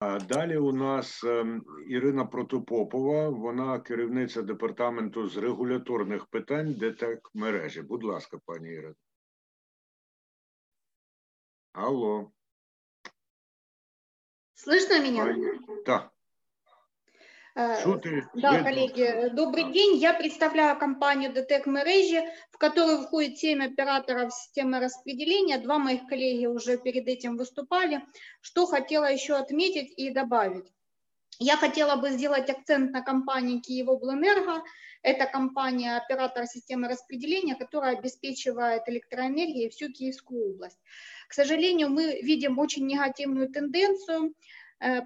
Далі у нас ем, Ірина Протопопова, вона керівниця департаменту з регуляторних питань ДТЕК мережі. Будь ласка, пані Ірина. Алло. Слышно меня? Так. Э, да, коллеги, добрый день. Я представляю компанию ДТЭК Мережи, в которую входит 7 операторов системы распределения. Два моих коллеги уже перед этим выступали. Что хотела еще отметить и добавить. Я хотела бы сделать акцент на компании Киевоблэнерго. Это компания, оператор системы распределения, которая обеспечивает электроэнергией всю Киевскую область. К сожалению, мы видим очень негативную тенденцию –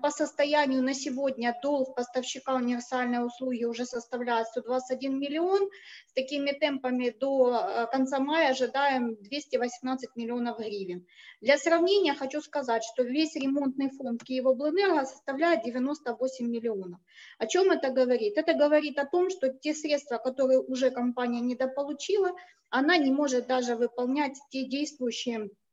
по состоянию на сегодня долг поставщика универсальной услуги уже составляет 121 миллион. С такими темпами до э, конца мая ожидаем 218 миллионов гривен. Для сравнения хочу сказать, что весь ремонтный фонд Киева-Блэнерго составляет 98 миллионов. О чем это говорит? Это говорит о том, что те средства, которые уже компания недополучила, она не может даже выполнять те действующие Э,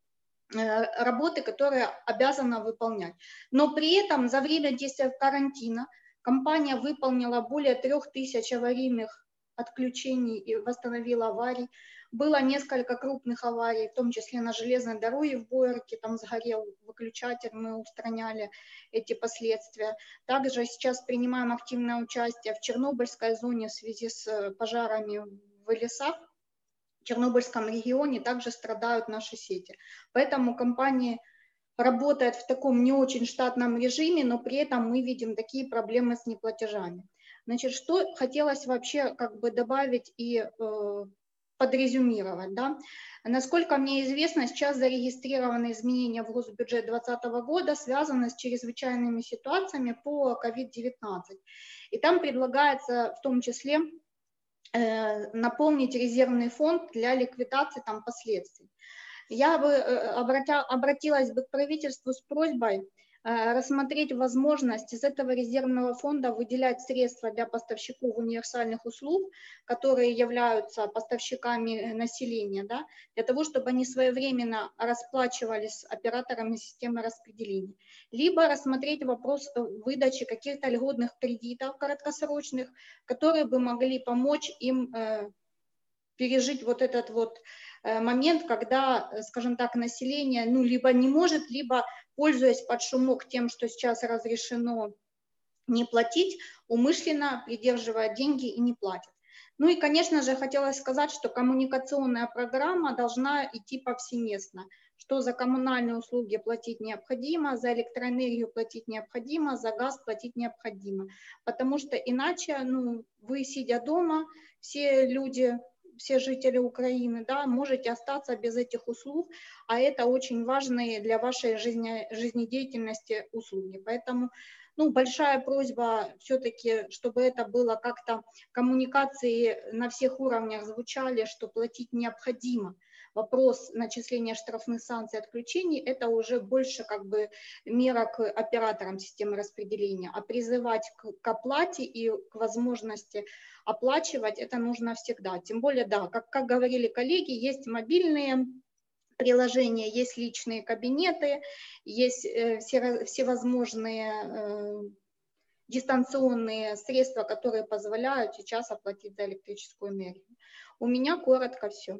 работы, которые обязана выполнять. Но при этом за время действия карантина компания выполнила более трех тысяч аварийных отключений и восстановила аварий. Было несколько крупных аварий, в том числе на железной дороге в Бойерке, там сгорел выключатель, мы устраняли эти последствия. Также сейчас принимаем активное участие в Чернобыльской зоне в связи с пожарами в лесах, Чернобыльском регионе также страдают наши сети. Поэтому компания работает в таком не очень штатном режиме, но при этом мы видим такие проблемы с неплатежами. Значит, что хотелось вообще как бы добавить и э, подрезюмировать. Да? Насколько мне известно, сейчас зарегистрированы изменения в госбюджет 2020 года, связанные с чрезвычайными ситуациями по COVID-19. И там предлагается в том числе наполнить резервный фонд для ликвидации там последствий. Я бы э, обратя, обратилась бы к правительству с просьбой Э, рассмотреть возможность из этого резервного фонда выделять средства для поставщиков универсальных услуг, которые являются поставщиками населения, да, для того, чтобы они своевременно расплачивались с операторами системы распределения. Либо рассмотреть вопрос э, выдачи каких-то льготных кредитов краткосрочных, которые бы могли помочь им э, пережить вот этот вот момент, когда, скажем так, население ну, либо не может, либо пользуясь под шумок тем, что сейчас разрешено не платить, умышленно придерживая деньги и не платят. Ну и, конечно же, хотелось сказать, что коммуникационная программа должна идти повсеместно, что за коммунальные услуги платить необходимо, за электроэнергию платить необходимо, за газ платить необходимо, потому что иначе, ну, вы сидя дома, все люди все жители Украины, да, можете остаться без этих услуг, а это очень важные для вашей жизни, жизнедеятельности услуги. Поэтому ну, большая просьба все-таки, чтобы это было как-то коммуникации на всех уровнях звучали, что платить необходимо. Вопрос начисления штрафных санкций отключений – это уже больше как бы мера к операторам системы распределения, а призывать к, к оплате и к возможности оплачивать это нужно всегда. Тем более, да, как, как говорили коллеги, есть мобильные приложения, есть личные кабинеты, есть э, все, всевозможные э, дистанционные средства, которые позволяют сейчас оплатить за электрическую энергию. У меня коротко все.